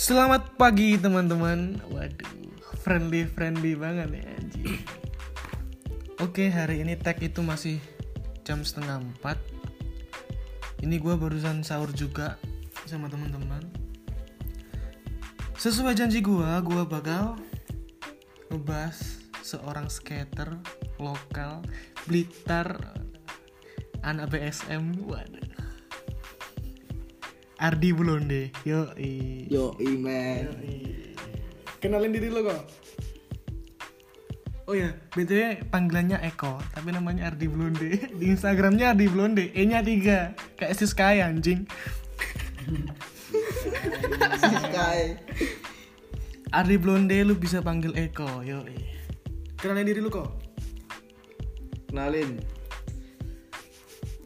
Selamat pagi teman-teman. Waduh, friendly friendly banget ya anjing. Oke, hari ini tag itu masih jam setengah empat. Ini gue barusan sahur juga sama teman-teman. Sesuai janji gue, gue bakal ngebahas seorang skater lokal Blitar anak BSM. Waduh. Ardi Blonde. Yo, Yo, men. Kenalin diri lo kok. Oh ya, btw panggilannya Eko, tapi namanya Ardi Blonde. Di Instagramnya Ardi Blonde, E-nya 3 Kayak si Sky anjing. Sky. Ardi Blonde lu bisa panggil Eko, yo. Kenalin diri lu kok. Kenalin.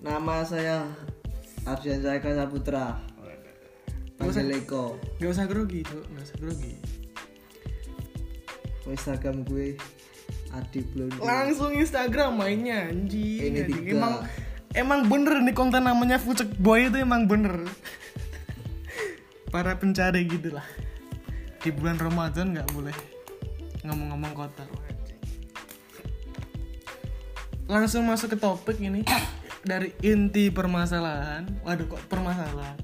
Nama saya Ardian Jaka Saputra. Panggil Eko. Gak usah grogi, tuh, gak usah grogi. Instagram gue Adi Blonde. Langsung Instagram mainnya anjing. Ini tiga. Emang emang bener nih konten namanya Fucek Boy itu emang bener. Para pencari gitu lah. Di bulan Ramadan nggak boleh ngomong-ngomong kotor. Langsung masuk ke topik ini dari inti permasalahan. Waduh kok permasalahan.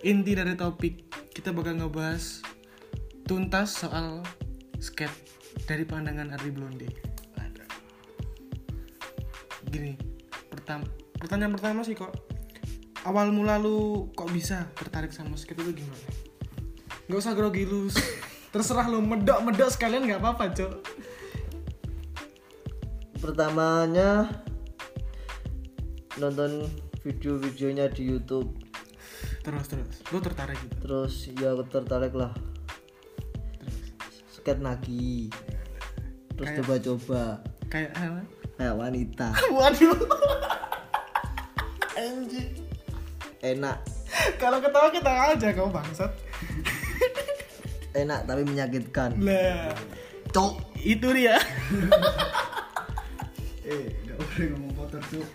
Inti dari topik kita bakal ngebahas tuntas soal skate dari pandangan Ardi Blonde. Gini, pertama pertanyaan pertama sih kok awal mula lu kok bisa tertarik sama skate itu gimana? Gak usah grogi lu, terserah lu medok medok sekalian nggak apa-apa cok. Pertamanya nonton video-videonya di YouTube. Terus terus, lu tertarik gitu. Terus ya tertarik lah. Terus Skate nagi. Terus coba-coba kayak apa? kayak wanita. Waduh. Anjing. Enak, Kalau ketawa kita aja kau bangsat. enak tapi menyakitkan. Lah, Cok. itu dia. Eh, enggak boleh ngomong kotor, Cok.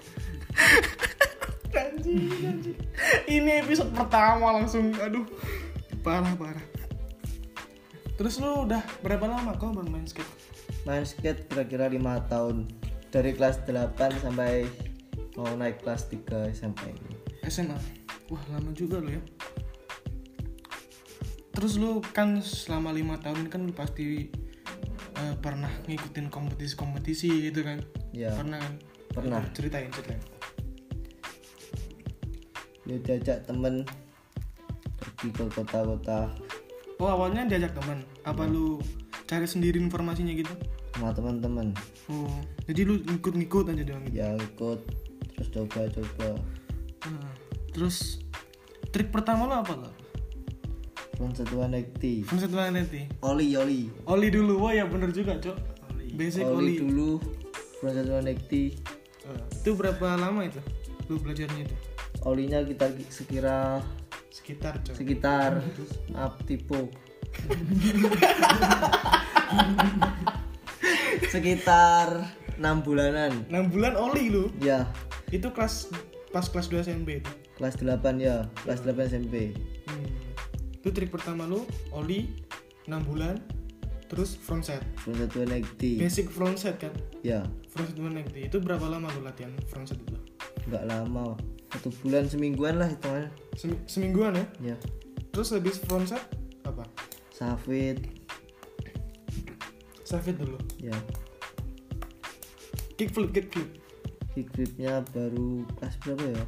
Anjing, anjing. Ini episode pertama langsung aduh parah parah. Terus lu udah berapa lama kau bang main skate? main skate kira-kira lima tahun dari kelas 8 sampai mau naik kelas 3 SMP ini SMA. Wah lama juga lu ya. Terus lu kan selama lima tahun ini kan lu pasti eh, pernah ngikutin kompetisi-kompetisi gitu kan? ya Pernah kan? Pernah. Ceritain ceritain. Ya diajak temen pergi ke kota-kota Oh awalnya diajak teman. Apa lu cari sendiri informasinya gitu? sama teman-teman Oh jadi lu ngikut-ngikut aja doang gitu. ya ikut terus coba-coba Nah, terus trik pertama lo apa lo? front satuan ekti Konsep nanti. oli oli Oli dulu, wah ya bener juga cok. Basic oli. oli dulu front satuan ekti Eh, itu berapa lama itu? Lu belajarnya itu? Olinya kita sekira Sekitar cok. sekitar maaf tipu sekitar enam bulanan 6 bulan oli lu. ya Itu kelas pas kelas 2 SMP itu. kelas 8 ya kelas 8 SMP Hmm. Itu trik pertama lu oli 6 bulan terus frontside. front satuan ekti Basic frontside kan? ya Frontside nanti itu berapa lama lu latihan frontside itu? nggak lama satu bulan semingguan lah hitungannya Sem- semingguan ya? ya Terus habis frontside apa? safit Savit dulu. ya Kickflip, kickflip. kick gripnya baru kelas berapa ya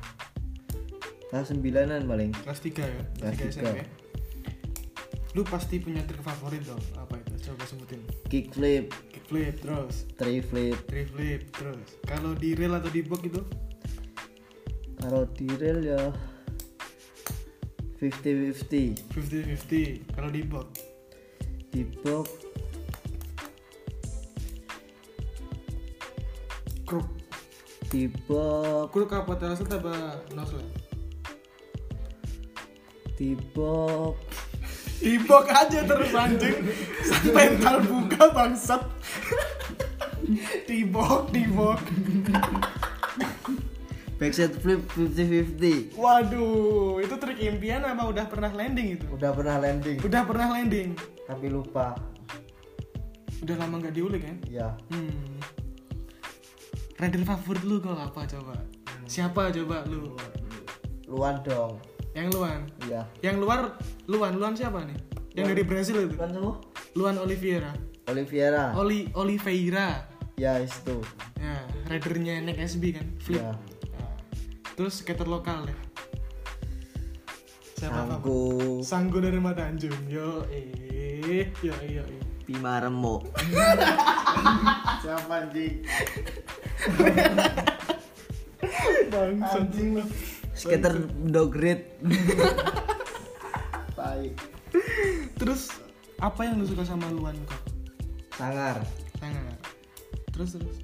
kelas sembilanan paling Kelas 3 ya? Kelas 3 tiga. SMP. Lu pasti punya trik favorit dong. Apa itu? Coba sebutin. kick flip Kickflip terus, tray flip three flip terus. Kalau di rail atau di box itu kalau di rail ya 50-50 50-50. Kalau di box di box crook. di box Crook apa terasa apa nosel? di box Di box aja terus anjing. Sampai ntar buka bangsat. di box, di box. Backside flip 50-50 Waduh, itu trik impian apa udah pernah landing itu? udah pernah landing Udah pernah landing. tapi lupa Udah lama nggak diulik kan? ya Hmm. Rider favorit lu kok apa coba? Siapa coba lu? luan dong Yang luan. iya Yang luar luan, luan siapa nih? Yang dari Brasil itu. luan semua Luan Oliveira. Oliviera Oli Oliveira. ya itu Ya, ridernya Neck SB kan, flip. ya Terus skater lokal ya. Siapa apa? Sangku Sanggo dari Mata Tanjung. Yo eh, yo yo. yo. Bima Remo siapa anjing Bangsat. lu skater dogrit baik Terus apa yang lu suka sama Luan kok? sangar Sangat. Terus terus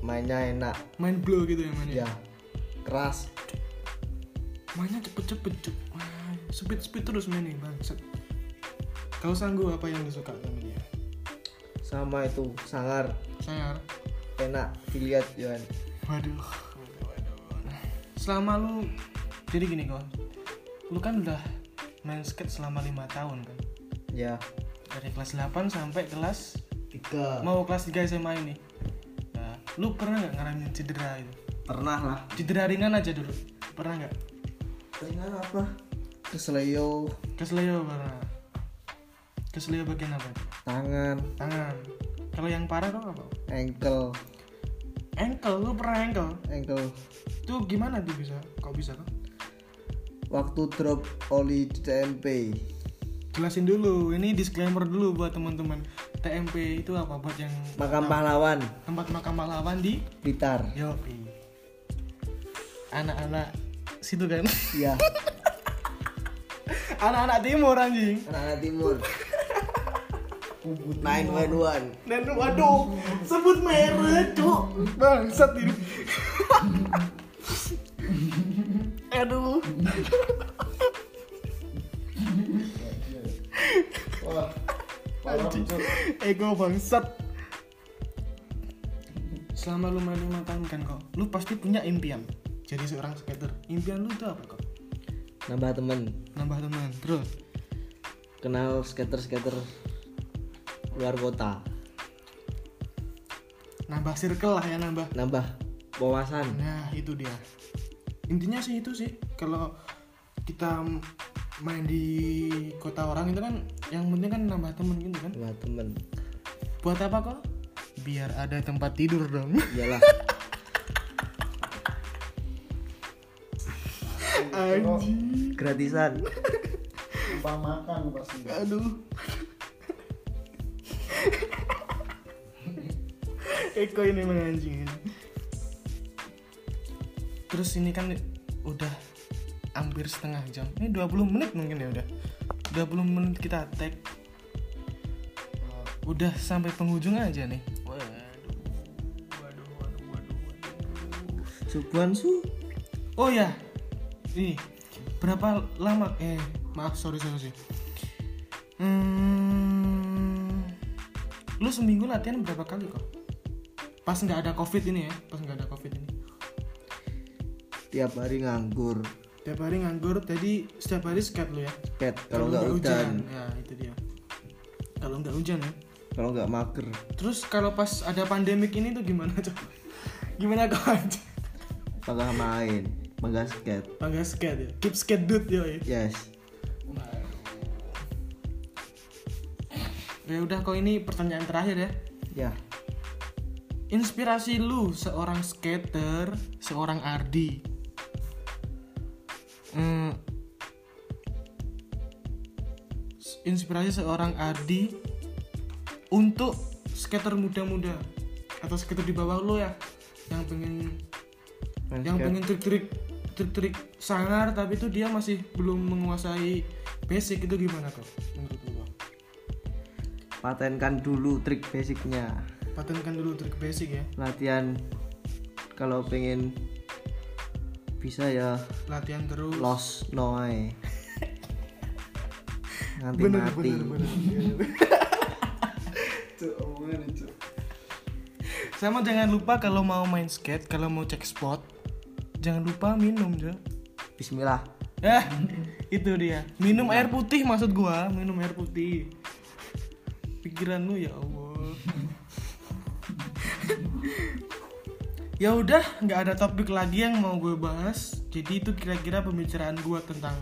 mainnya enak main blow gitu ya mainnya. ya keras Mainnya cepet-cepet cuk. Speed speed terus mainnya bangsat. Kau sanggup apa yang lu suka sama dia? sama itu sangar Sangar. enak dilihat Yohan Waduh. waduh, waduh. Selama lu jadi gini kok. Lu kan udah main skate selama lima tahun kan. ya Dari kelas 8 sampai kelas tiga mau kelas 3 SMA ini. Nah, lu pernah nggak ngalamin cedera itu? Pernah lah Cedera ringan aja dulu. Pernah nggak? ringan apa kesleo Kesleo pernah. Kesleo bagian apa? tangan Tangan. Kalau yang parah kok apa? ankle Ankle, lu pernah ankle? ankle Tuh gimana tuh bisa? Kok bisa kok? waktu drop oli di TMP Jelasin dulu, ini disclaimer dulu buat teman-teman. TMP itu apa buat yang makam pahlawan tempat makam pahlawan di Blitar Yo. Anak-anak situ kan. iya Anak-anak timur anjing. anak-anak timur 911 Dan waduh, sebut merek, Cuk. Bangsat ini. Aduh. wah. Ego bangsat. Selama lu main lima tahun kan kok, lu pasti punya impian jadi seorang skater. Impian lu itu apa kok? nambah temen Nambah teman. Terus kenal skater-skater luar kota nambah circle lah ya nambah. nambah wawasan Nah itu dia. Intinya sih itu sih. Kalau kita main di kota orang itu kan yang penting kan nambah temen gitu kan. nambah temen Buat apa kok? Biar ada tempat tidur dong. iyalah Anjing. gratisan lupa makan pasti Aduh. Eko ini emang anjing ini. Terus ini kan udah hampir setengah jam. Ini 20 menit mungkin ya udah. 20 menit kita tag. Udah sampai penghujung aja nih. Waduh. Waduh, waduh, waduh, waduh. Subuhan su Oh ya, ini berapa lama? Eh, maaf sorry sorry sih. Hmm, lu seminggu latihan berapa kali kok? Pas nggak ada covid ini ya, pas nggak ada covid ini. tiap hari nganggur Tiap hari nganggur, jadi setiap hari skate lu ya. skate kalau nggak hujan ya itu dia. Kalau nggak hujan ya. kalau nggak mager Terus kalau pas ada pandemik ini tuh gimana coba? Gimana kau aja? pagah main pagah skate ya. Keep skate dude yo. yes Ya udah kok ini pertanyaan terakhir ya. ya Inspirasi lu seorang skater, seorang Ardi. Hmm, inspirasi seorang Ardi untuk skater muda-muda atau skater di bawah lu ya yang pengen main yang skate. pengen trik-trik trik-trik sangar tapi itu dia masih belum menguasai basic itu gimana kok menurut patenkan dulu trik basicnya. Patenkan dulu trik basic ya. Latihan. Kalau pengen bisa ya latihan terus. los noai nanti bener mati. bener bener. Cuk, omongan itu sama jangan lupa kalau mau main skate kalau mau cek spot jangan lupa minum Jo Bismillah Eh, itu dia. Minum air putih maksud gua, minum air putih. Pikiran lu ya Allah. ya udah, nggak ada topik lagi yang mau gue bahas. Jadi itu kira-kira pembicaraan gua tentang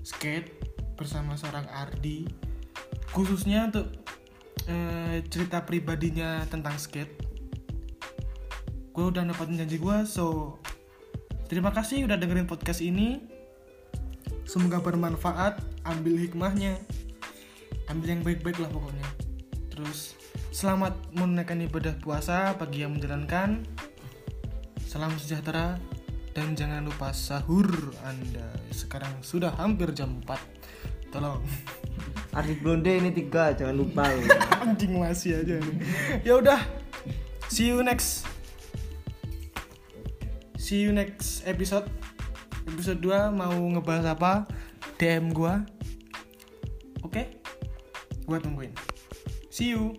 skate bersama seorang Ardi. Khususnya untuk eh, cerita pribadinya tentang skate. Gue udah nepatin janji gua, so terima kasih udah dengerin podcast ini. Semoga bermanfaat, ambil hikmahnya. Ambil yang baik-baik lah pokoknya. Terus selamat menunaikan ibadah puasa bagi yang menjalankan. Salam sejahtera dan jangan lupa sahur Anda. Sekarang sudah hampir jam 4. Tolong. Ardi Blonde ini tiga jangan lupa loh. Anjing masih aja. nih. Ya udah. See you next. See you next episode. Episode 2 mau ngebahas apa? DM gua. Oke? Gua tungguin. See you.